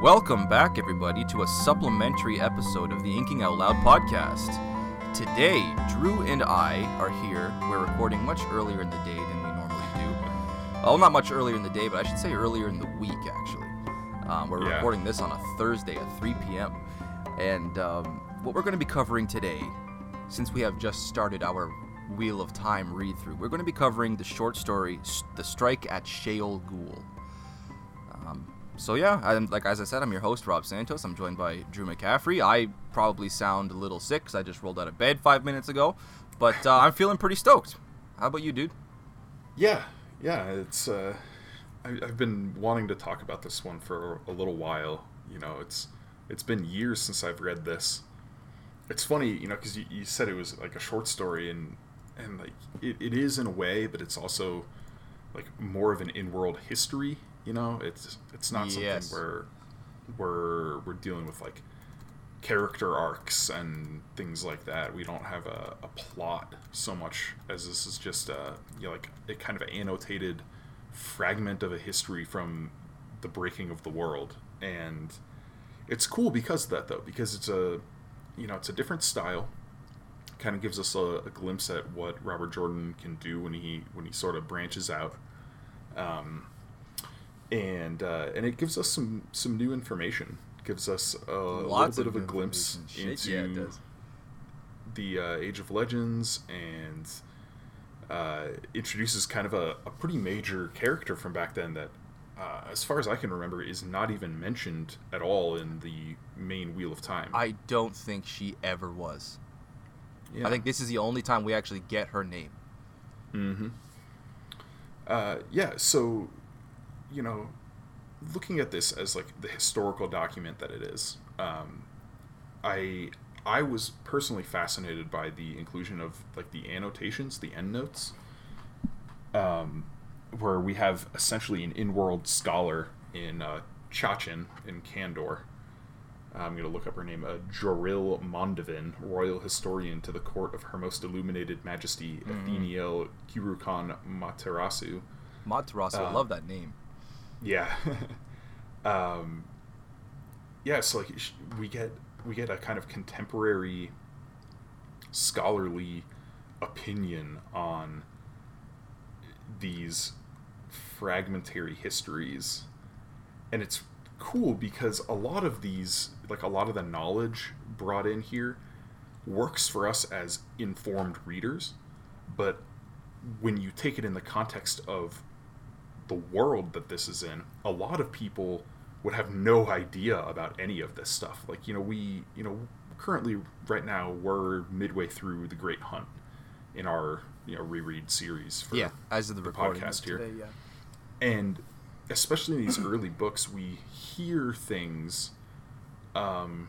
Welcome back, everybody, to a supplementary episode of the Inking Out Loud podcast. Today, Drew and I are here. We're recording much earlier in the day than we normally do. Well, not much earlier in the day, but I should say earlier in the week, actually. Um, we're Yeah. recording this on a Thursday at 3 p.m. And um, what we're going to be covering today, since we have just started our Wheel of Time read through, we're going to be covering the short story, The Strike at Shayol Ghul. So yeah, I'm, like as I said, I'm your host Rob Santos. I'm joined by Drew McCaffrey. I probably sound a little sick 'cause I just rolled out of bed five minutes ago, but uh, I'm feeling pretty stoked. How about you, dude? Yeah, yeah, it's. Uh, I, I've been wanting to talk about this one for a little while. You know, it's it's been years since I've read this. It's funny, you know, because you, you said it was like a short story, and and like it, it is in a way, but it's also like more of an in-world history. You know, it's it's not Yes. something where we're we're dealing with like character arcs and things like that. We don't have a, a plot so much as this is just a you know, like a kind of annotated fragment of a history from the breaking of the world, and it's cool because of that though, because it's a you know it's a different style. Kind of gives us a, a glimpse at what Robert Jordan can do when he when he sort of branches out. Um, and uh, and it gives us some some new information. Gives us a Lots little bit of of, a glimpse into yeah, the uh, Age of Legends and uh, introduces kind of a, a pretty major character from back then that, uh, as far as I can remember, is not even mentioned at all in the main Wheel of Time. I don't think she ever was. Yeah. I think this is the only time we actually get her name. Mm-hmm. Uh, yeah, so, you know, looking at this as like the historical document that it is, um, I I was personally fascinated by the inclusion of like the annotations, the endnotes, um, where we have essentially an in-world scholar in uh, Chachin in Kandor. I'm going to look up her name. Uh, Joril Mondavin, royal historian to the court of Her Most Illuminated Majesty Ethenielle Kirukan Materasu. Matarasu, I Uh, love that name. Yeah. um, yeah, so like we get we get a kind of contemporary scholarly opinion on these fragmentary histories. And it's cool because a lot of these like a lot of the knowledge brought in here works for us as informed readers, but when you take it in the context of the world that this is in, a lot of people would have no idea about any of this stuff. Like, you know, we, you know, currently right now we're midway through the Great Hunt in our, you know, reread series for Yeah, as of the, the podcast here. today, yeah. and especially in these early books we hear things um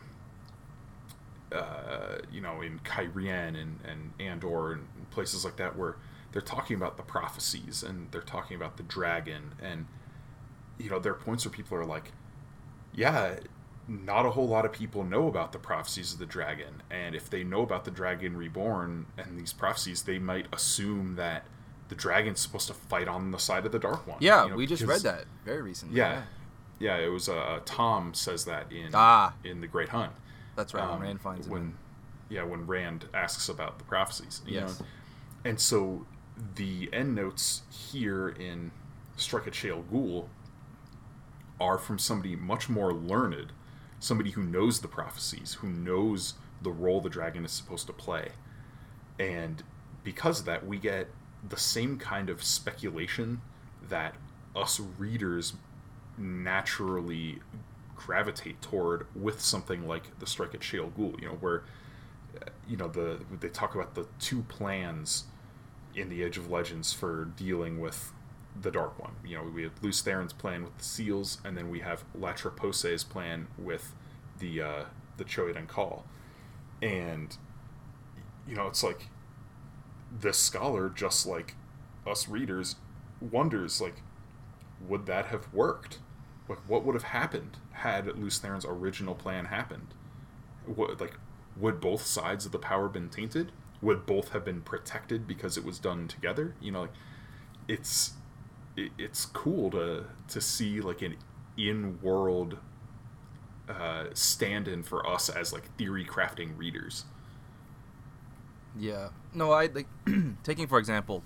uh, you know in Cairhien and, and Andor and places like that where they're talking about the prophecies and they're talking about the dragon and you know there are points where people are like yeah not a whole lot of people know about the prophecies of the dragon and if they know about the dragon reborn and these prophecies they might assume that the dragon's supposed to fight on the side of the dark one Yeah, you know, we just read that very recently. yeah yeah it was uh tom says that in Ah. in the great hunt That's right, when um, Rand finds him. when yeah when rand asks about the prophecies you Yes. know? and so the end notes here in strike at Shayol Ghul are from somebody much more learned somebody who knows the prophecies who knows the role the dragon is supposed to play. And because of that we get the same kind of speculation that us readers naturally gravitate toward with something like the strike at Shayol Ghul, you know, where uh, you know the they talk about the two plans in the Age of Legends for dealing with the Dark One. You know, we have Lews Therin's plan with the seals, and then we have Latra Posae's plan with the uh, the Choedan Kal, and you know, it's like this scholar, just like us readers, wonders like, would that have worked? Like, what would have happened had Lews Therin's original plan happened? What, like, would both sides of the power been tainted? Would both have been protected because it was done together? You know, like, it's it, it's cool to to see like an in-world uh, stand-in for us as like theory crafting readers. Yeah. No, I like taking for example,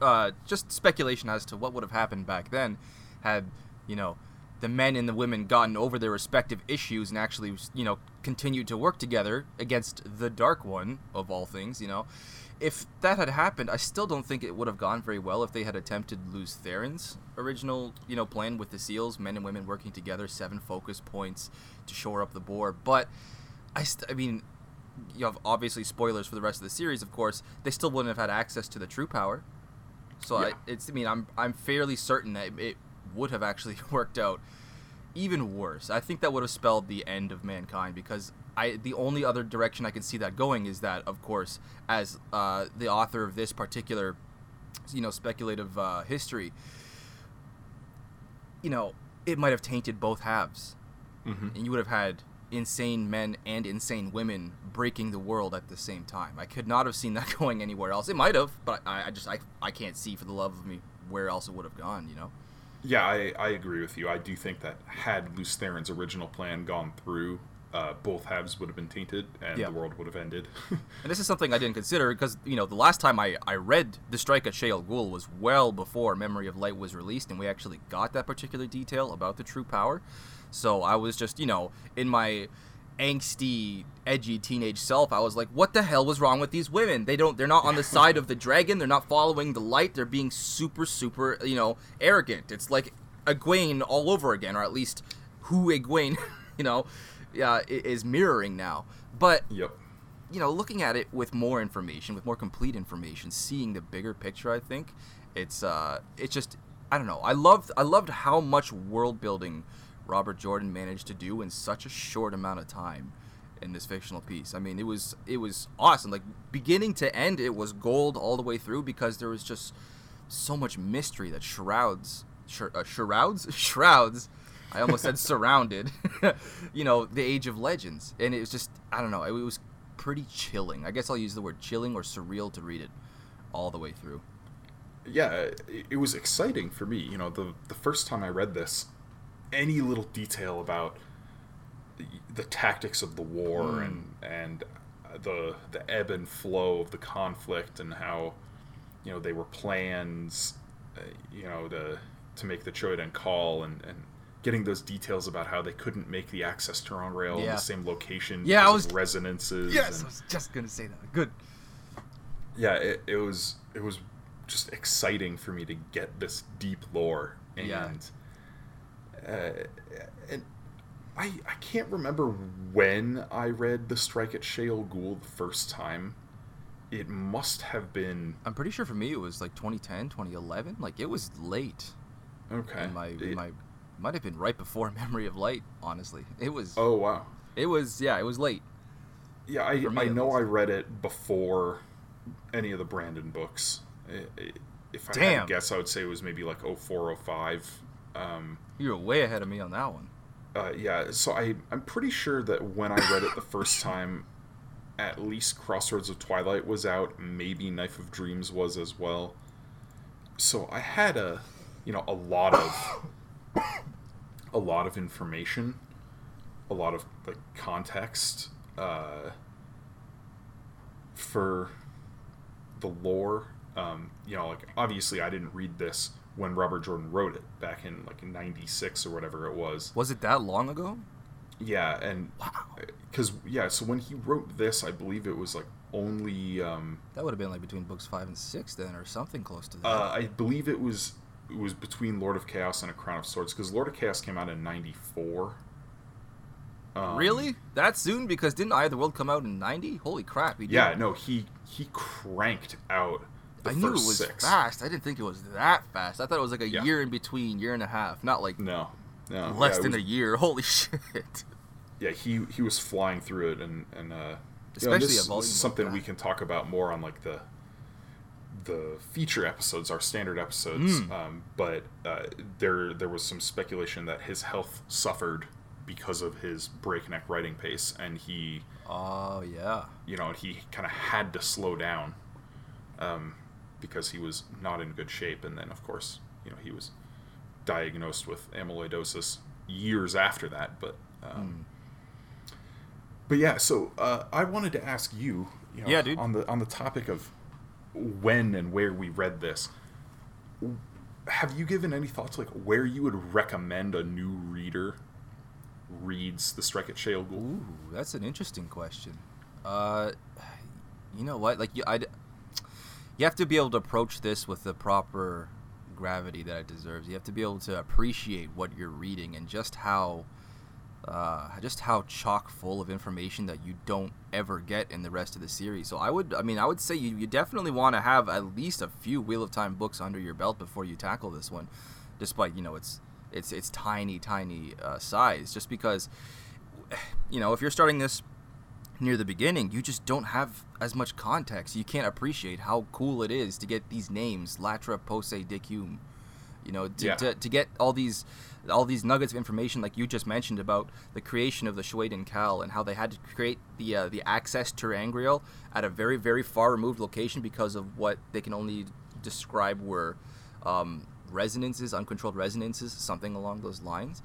uh, just speculation as to what would have happened back then, had you know the men and the women gotten over their respective issues and actually you know continued to work together against the Dark One of all things. You know, if that had happened, I still don't think it would have gone very well if they had attempted Lews Therin's original, you know, plan with the SEALs, men and women working together, seven focus points to shore up the board. But I, st- I mean, you have obviously spoilers for the rest of the series. Of course, they still wouldn't have had access to the true power. So Yeah. I, it's, I mean, I'm, I'm fairly certain that it would have actually worked out even worse. I think that would have spelled the end of mankind because I the only other direction I can see that going is that, of course, as uh, the author of this particular, you know, speculative uh, history, you know, it might have tainted both halves, Mm-hmm. and you would have had insane men and insane women breaking the world at the same time. I could not have seen that going anywhere else. It might have, but I, I just I, I can't see for the love of me where else it would have gone. You know. Yeah, I, I agree with you. I do think that had Lews Therin's original plan gone through, uh, both halves would have been tainted and Yeah. the world would have ended. And this is something I didn't consider because, you know, the last time I, I read The Strike at Shayol Ghul was well before Memory of Light was released, and we actually got that particular detail about the true power. So I was just, you know, in my angsty, edgy teenage self, I was like, what the hell was wrong with these women? They don't, they're not on the side of the dragon, they're not following the light, they're being super, super, you know, arrogant. It's like Egwene all over again, or at least who Egwene, you know, yeah, i- is mirroring now. But yep. you know, looking at it with more information, with more complete information, seeing the bigger picture, I think it's uh, it's just I don't know. I loved I loved how much world building Robert Jordan managed to do in such a short amount of time in this fictional piece. I mean, it was it was awesome. Like beginning to end, it was gold all the way through because there was just so much mystery that shrouds, shir- uh, shrouds, shrouds. I almost said surrounded. you know, the Age of Legends, and it was just I don't know. It was pretty chilling. I guess I'll use the word chilling or surreal to read it all the way through. yeah, it was exciting for me. You know, the the first time I read this, any little detail about the, the tactics of the war Mm. and and the the ebb and flow of the conflict and how you know they were plans, uh, you know, to to make the Choedan Kal and and getting those details about how they couldn't make the access ter'angreal in the same location Yeah, I was- resonances. Yes, and- I was just gonna say that. Good. yeah it, it was it was just exciting for me to get this deep lore and Yeah. Uh, and I I can't remember when I read the Strike at Shayol Ghul the first time. It must have been I'm pretty sure for me it was like 2010, 2011. Like it was late. okay. In my in It- my might have been right before Memory of Light. Honestly, it was. oh wow. It was yeah. It was late. Yeah, I, I know. I read it before any of the Brandon books. I- I- if I had to guess, I would say it was maybe like 04, 05. Um, You're way ahead of me on that one. Uh, yeah, so I I'm pretty sure that when I read it the first time, at least Crossroads of Twilight was out. Maybe Knife of Dreams was as well. So I had a, you know, a lot of, a lot of information, a lot of like context, uh, for the lore. Um, you know, like obviously I didn't read this when Robert Jordan wrote it back in like '96 or whatever it was. Was it that long ago? Yeah, and Wow. because yeah, so when he wrote this, I believe it was like only um, That would have been like between books five and six then, or something close to that. uh, I believe it was it was between Lord of Chaos and A Crown of Swords because Lord of Chaos came out in '94. Um, really? That soon? Because didn't Eye of the World come out in '90? Holy crap! He. Yeah, no, he he cranked out I knew it was six. fast. I didn't think it was that fast. I thought it was like a Yeah. year in between, year and a half, not like No, no, less yeah, than was- a year. Holy shit! yeah, he he was flying through it, and and uh, you know, Especially this, this is something that. we can talk about more on like the the feature episodes, our standard episodes. Mm. Um, but uh, there there was some speculation that his health suffered because of his breakneck writing pace, and he Oh yeah. you know he kind of had to slow down um, because he was not in good shape, and then of course you know he was diagnosed with amyloidosis years after that, but. Um, But yeah, so uh, I wanted to ask you, you know, Yeah, dude. on the on the topic of when and where we read this. Have you given any thoughts like where you would recommend a new reader reads the Strike at Shayol Ghul? Ooh, that's an interesting question. Uh, you know what? Like you, I, you have to be able to approach this with the proper gravity that it deserves. You have to be able to appreciate what you're reading and just how, uh, just how chock full of information that you don't ever get in the rest of the series. So I would, I mean, I would say you, you definitely want to have at least a few Wheel of Time books under your belt before you tackle this one, despite you know it's it's it's tiny tiny uh, size. Just because, you know, if you're starting this near the beginning, you just don't have as much context. You can't appreciate how cool it is to get these names, Latra, Posae, Dick Hume. You know, to, Yeah. to, to get all these all these nuggets of information like you just mentioned about the creation of the Choedan Kal and how they had to create the uh, the access ter'angreal at a very very far removed location because of what they can only describe were um, resonances, uncontrolled resonances, something along those lines.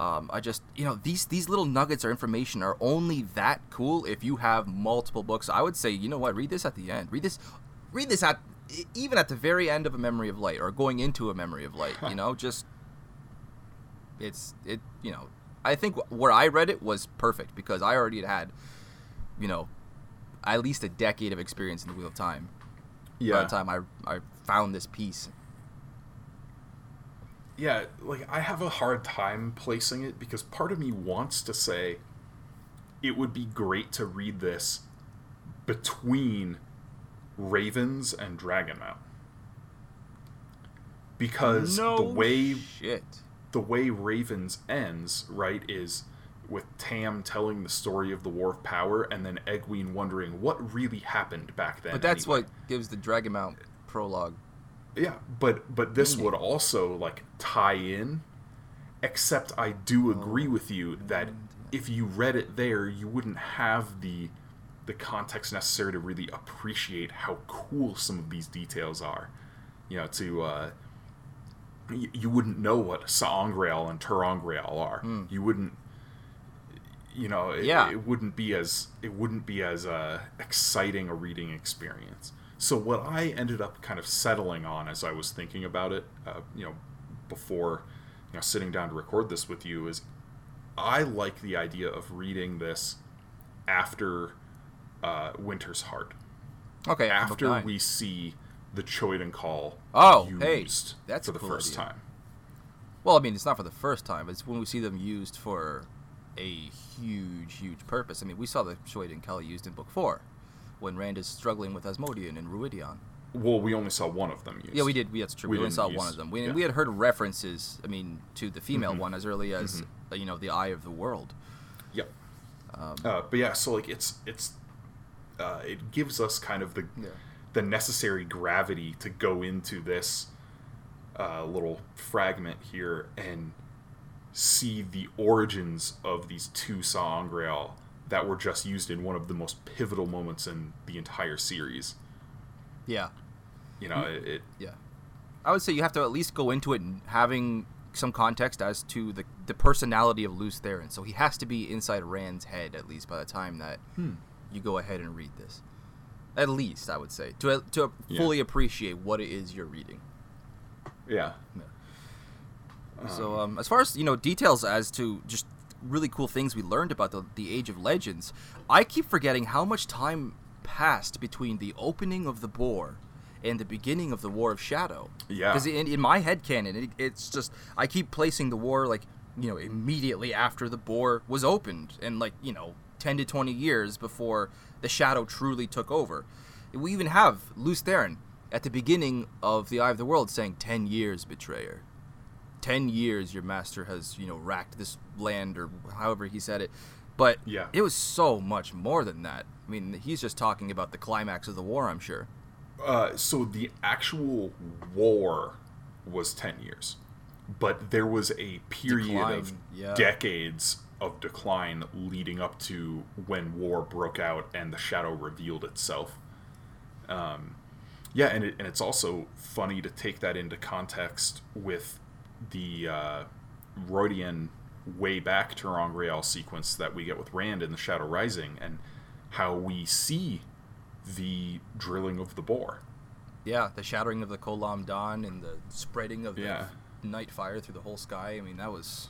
Um, I just, you know, these these little nuggets or information are only that cool if you have multiple books. I would say, you know what, read this at the end. Read this, read this at even at the very end of a Memory of Light or going into a Memory of Light. You know, just it's it. You know, I think where I read it was perfect because I already had had, you know, at least a decade of experience in the Wheel of Time. Yeah. By the time I I found this piece. Yeah, like I have a hard time placing it because part of me wants to say it would be great to read this between Ravens and Dragonmount. Because no the way shit. the way Ravens ends, right, is with Tam telling the story of the War of Power and then Egwene wondering what really happened back then. But that's anyway. what gives the Dragon Mount prologue. Yeah, but but this would also like tie in. Except I do agree with you that if you read it there, you wouldn't have the the context necessary to really appreciate how cool some of these details are. You know, to uh, y- you wouldn't know what sa'angreal and ter'angreal are. You wouldn't. You know, it, Yeah. it wouldn't be as it wouldn't be as uh, exciting a reading experience. So what I ended up kind of settling on as I was thinking about it, uh, you know, before you know sitting down to record this with you is I like the idea of reading this after uh, Winter's Heart. Okay, After we see the Choedan Kal Oh, used hey, that's for the cool first idea. time. Well, I mean, it's not for the first time. It's when we see them used for a huge, huge purpose. I mean, we saw the Shoid Call used in book four, when Rand is struggling with Asmodean and Rhuidean. Well, we only saw one of them used. Yeah, we did. We, that's true. We We, only saw use- one of them. We, yeah. Mm-hmm. we had heard references. I mean, to the female one as early as uh, you know the Eye of the World. Yep. Um, Uh, but yeah, so like it's it's uh, it gives us kind of the Yeah. the necessary gravity to go into this uh, little fragment here and see the origins of these two sa'angreal that were just used in one of the most pivotal moments in the entire series. yeah, You know, it, it yeah. I would say you have to at least go into it having some context as to the the personality of Lews Therin. So he has to be inside Rand's head at least by the time that Hmm. you go ahead and read this. At least I would say to to Yeah. fully appreciate what it is you're reading. yeah. So um, as far as you know, details as to just really cool things we learned about the, the Age of Legends, I keep forgetting how much time passed between the opening of the Bore and the beginning of the War of Shadow. Yeah. Because in, in my head canon, it, it's just I keep placing the war like you know immediately after the Bore was opened, and like you know ten to twenty years before the Shadow truly took over. We even have Lews Therin at the beginning of the Eye of the World saying ten years, betrayer. 10 years your master has you know racked this land or however he said it but Yeah. it was so much more than that i mean he's just talking about the climax of the war i'm sure Uh, so the actual war was 10 years but there was a period of yeah. decades of decline leading up to when war broke out and the shadow revealed itself um, yeah and, it, and it's also funny to take that into context with the uh, way back ter'angreal sequence that we get with Rand in the Shadow Rising, and how we see the drilling of the bore. Yeah, the shattering of the Colam Daan and the spreading of Yeah. the night fire through the whole sky. I mean, that was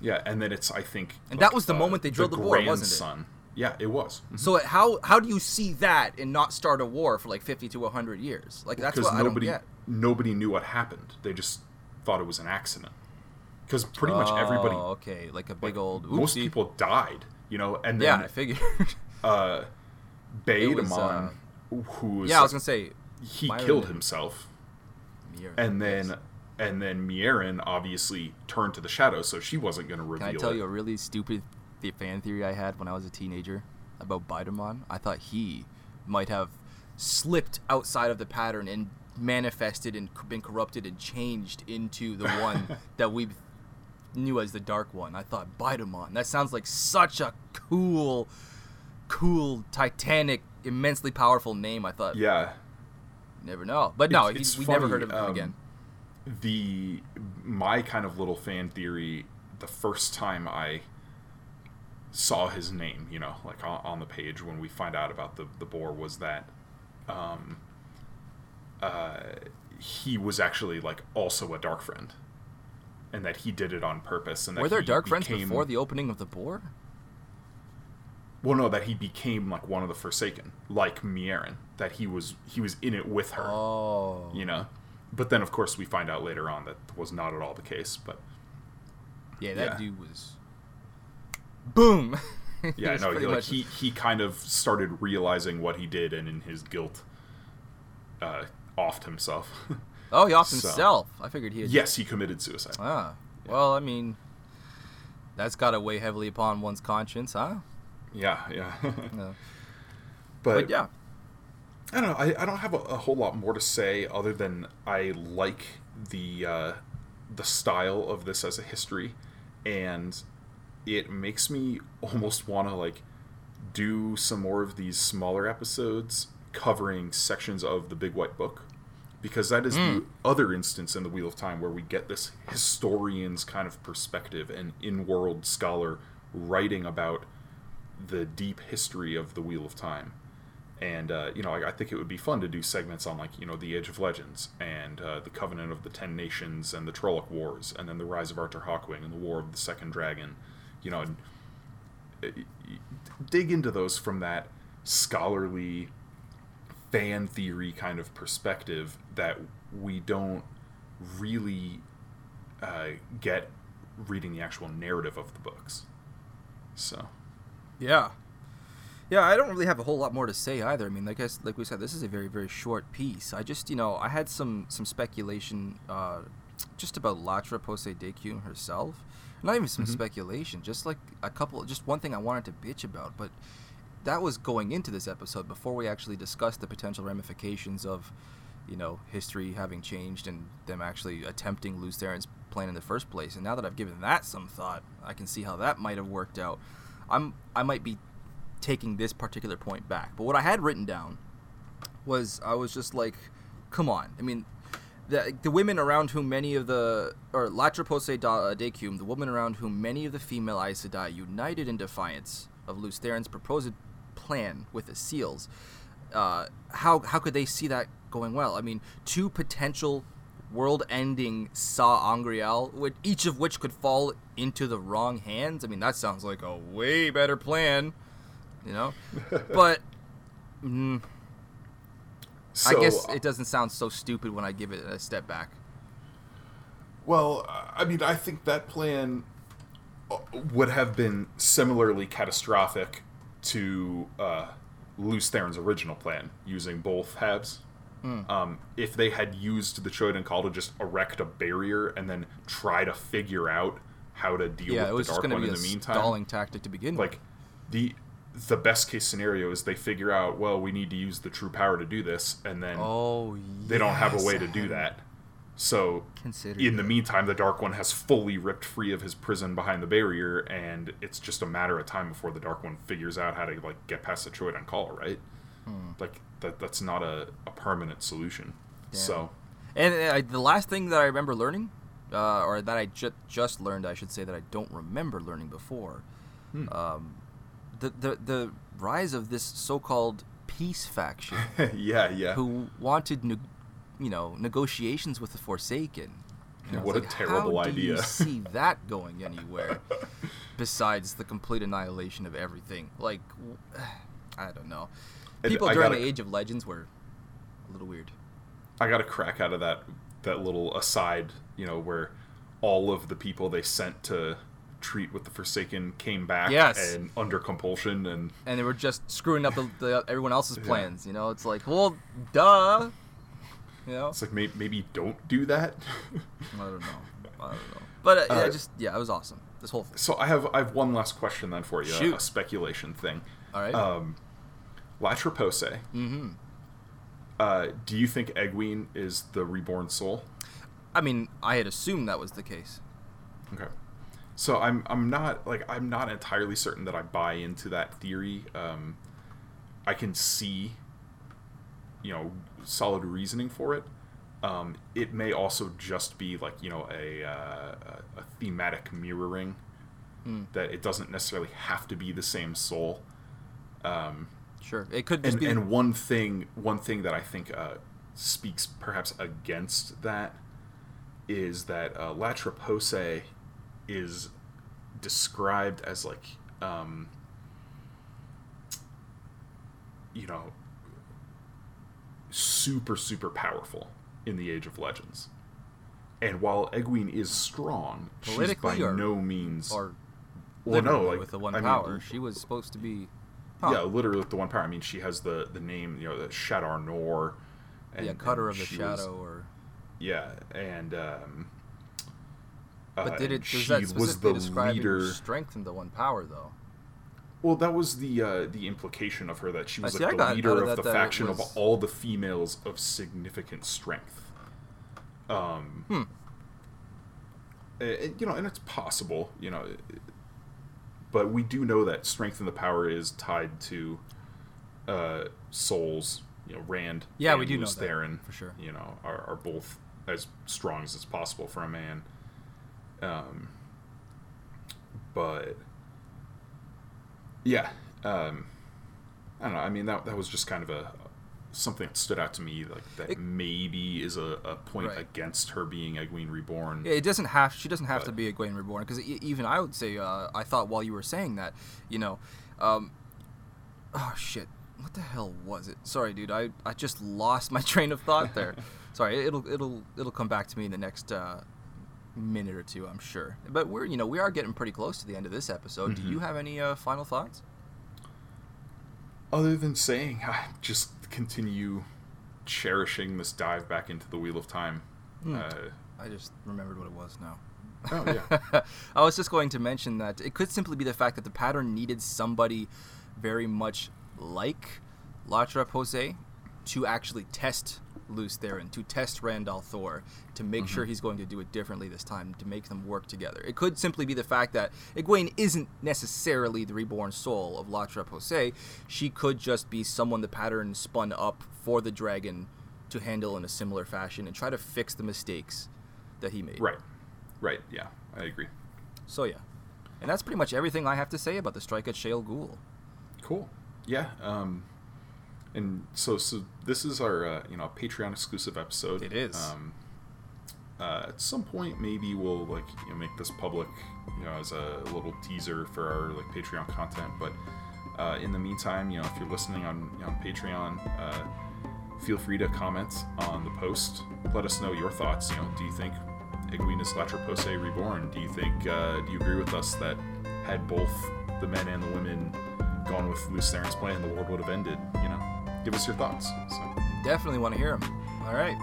Yeah, and then it's I think, And that was the moment they drilled the bore, wasn't it? grandson. Yeah, it was. Mhm. so. How how do you see that and not start a war for like fifty to hundred years? Like that's what I don't nobody get. nobody knew what happened. They just thought it was an accident. Because pretty much everybody, Oh, okay, like a big like, old. most people died. You know, and then Yeah, I figured. uh, It was, Beidomon, who was yeah, I was gonna say. he Mierin killed himself, Mir- and then yes. and then Mierin obviously turned to the shadow, so she wasn't going to reveal. Can I tell it. you a really stupid th- fan theory I had when I was a teenager about Beidomon? I thought he might have slipped outside of the pattern and manifested and been corrupted and changed into the one that we knew as the Dark One. I thought Beidomon. That sounds like such a cool, cool, titanic, immensely powerful name. I thought, Yeah, never know. But no, It's- it's we never heard of him um, again. the my kind of little fan theory. The first time I saw his name, you know, like on, on the page when we find out about the the Bore, was that um, uh, he was actually like also a dark friend, and that he did it on purpose. And that Were there he Dark Friends before the opening of the Bore? Well, no, that he became like one of the Forsaken, like Mierin. That he was he was in it with her, Oh. you know. But then, of course, we find out later on that was not at all the case. But Yeah, that Yeah. dude was. Boom. Yeah, no, pretty like much- he he kind of started realizing what he did, and in his guilt, uh, offed himself. Oh, he offed so- himself. I figured he had. yes, he committed suicide. Ah. Well, I mean, that's got to weigh heavily upon one's conscience, huh? Yeah, yeah. No. but, But yeah. I don't know. I, I don't have a, a whole lot more to say other than I like the uh, the style of this as a history, and it makes me almost want to like do some more of these smaller episodes covering sections of the Big White Book, because that is the other instance in the Wheel of Time where we get this historian's kind of perspective and in-world scholar writing about the deep history of the Wheel of Time. And uh, you know I, I think it would be fun to do segments on like you know the Age of Legends and uh, the Covenant of the Ten Nations and the Trolloc Wars and then the Rise of Arthur Hawkwing and the War of the Second Dragon, you know, and, uh, dig into those from that scholarly fan theory kind of perspective that we don't really uh, get reading the actual narrative of the books. So Yeah. Yeah, I don't really have a whole lot more to say either. I mean, like I, like we said, this is a very very short piece. I just you know I had some some speculation uh, just about Latra Posae Decume herself. Not even some speculation, just like a couple, just one thing I wanted to bitch about, but that was going into this episode before we actually discussed the potential ramifications of, you know, history having changed and them actually attempting Lews Therin's plan in the first place. And now that I've given that some thought, I can see how that might have worked out. I'm I might be taking this particular point back. But what I had written down was I was just like, come on. I mean, the the women around whom many of the or Latra Posae da Decume, uh, the woman around whom many of the female Aes Sedai united in defiance of Lews Therin's proposed plan with the seals. Uh, how how could they see that going well? I mean, two potential world-ending sa'angreal, which, each of which could fall into the wrong hands. I mean, that sounds like a way better plan, you know. but mm, I guess it doesn't sound so stupid when I give it a step back. Well, I mean, I think that plan uh, would have been similarly catastrophic to uh, Lews Therin's original plan, using both halves. Hmm. Um, if they had used the Choedan Kal to just erect a barrier and then try to figure out how to deal Yeah, it with the Dark going to One be in a the meantime, stalling tactic to begin like the the best case scenario is they figure out, well, we need to use the true power to do this, and then with. Oh, they don't have a way to do that. So in the meantime, the Dark One has fully ripped free of his prison behind the barrier, and it's just a matter of time before the Dark One figures out how to like get past the Choedan Kal, right? Hmm. Like that that's not a, a permanent solution. So And uh, the last thing that I remember learning uh, or that I ju- just learned, I should say that I don't remember learning before. Hmm. Um, the, the the rise of this so-called peace faction, yeah, yeah. who wanted, ne- you know, negotiations with the Forsaken. And What a like, terrible how Do you see that going anywhere? besides the complete annihilation of everything, like I don't know. People I during the Age of Legends were a little weird. I got a crack out of that that little aside, you know, where all of the people they sent to treat with the Forsaken came back Yes. and under compulsion and and they were just screwing up the, the everyone else's Yeah. plans. You know, it's like, well, duh. You know, it's like maybe, maybe don't do that. I don't know. I don't know. But uh, yeah, Uh, just yeah, it was awesome. This whole thing. so I have I have one last question then for you, Shoot. a speculation thing. All right. Um, Latra Posae, mm-hmm. uh, do you think Egwene is the reborn soul? I mean, I had assumed that was the case. Okay. So I'm I'm not like I'm not entirely certain that I buy into that theory. Um, I can see, you know, solid reasoning for it. Um, it may also just be like you know a uh, a- thematic mirroring Hmm. that it doesn't necessarily have to be the same soul. Um, Sure, it could just and, be. and one thing one thing that I think uh, speaks perhaps against that is that uh, Latra Posae is described as like um, you know super super powerful in the Age of Legends. And while Egwene is strong, she's by or- no means or well, no, like with the one I mean, power, she was supposed to be. Huh. yeah, literally with the one power. I mean, she has the the name, you know, the Shadar Nor. And, yeah, cutter of the she was- shadow, or. yeah, and um, But uh, did it? Does she that was specifically the describe leader. strength the one power, though? Well, that was the uh, the implication of her that she was see, like the out leader of the faction was- of all the females of significant strength. Um, Hmm. and, you know, and it's possible, you know, but we do know that strength and the power is tied to uh, souls. You know, Rand. Yeah, and we do know Lews that, for sure. You know, are, are both as strong as it's possible for a man. Um, but yeah, um, I don't know. I mean, that that was just kind of a something that stood out to me, like that It- maybe is a, a point Right. against her being Egwene reborn. Yeah, it doesn't have. She doesn't have to be Egwene reborn because even I would say. Uh, I thought while you were saying that, you know, um, oh shit, what the hell was it? Sorry, dude. I, I just lost my train of thought there. Sorry, it'll it'll it'll come back to me in the next uh, minute or two, I'm sure. But we're you know we are getting pretty close to the end of this episode. Do Mhm. you have any uh, final thoughts? Other than saying, I just continue cherishing this dive back into the Wheel of Time. Hmm. Uh, I just remembered what it was now. oh yeah, I was just going to mention that it could simply be the fact that the pattern needed somebody very much like Latra Posae to actually test Lews Therin, to test Rand al'Thor, to make sure he's going to do it differently this time, to make them work together. It could simply be the fact that Egwene isn't necessarily the reborn soul of Latra Posae. She could just be someone the pattern spun up for the dragon to handle in a similar fashion and try to fix the mistakes that he made. right, right. Yeah, I agree. So yeah, and that's pretty much everything I have to say about the strike at Shale Ghoul. Cool. Yeah. Um, and so so this is our uh, you know Patreon exclusive episode. It is. Um, uh, at some point, maybe we'll like you know, make this public, you know, as a little teaser for our like Patreon content. But uh, in the meantime, you know, if you're listening on you know, on Patreon, uh, feel free to comment on the post. Let us know your thoughts. You know, do you think Egwene is Latra Posae reborn? Do you think uh, do you agree with us that had both the men and the women gone with Lews Therin's plan, the world would have ended? You know, give us your thoughts. So. Definitely want to hear them. All right.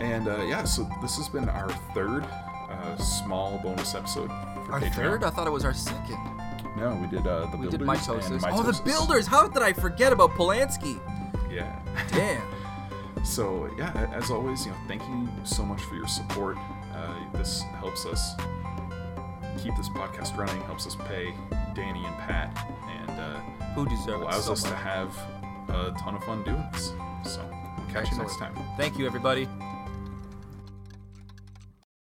And uh, yeah, so this has been our third uh, small bonus episode for Our Patreon. third? I thought it was our second. No, we did uh, the We builders did and mitosis. Oh, the builders! How did I forget about Polanski? Yeah. Damn. so yeah, as always, you know, thank you so much for your support. Uh, this helps us keep this podcast running, helps us pay Danny and Pat, and uh, Who deserves it allows so us to have a ton of fun doing this. So we'll catch you next time. Thank you, everybody.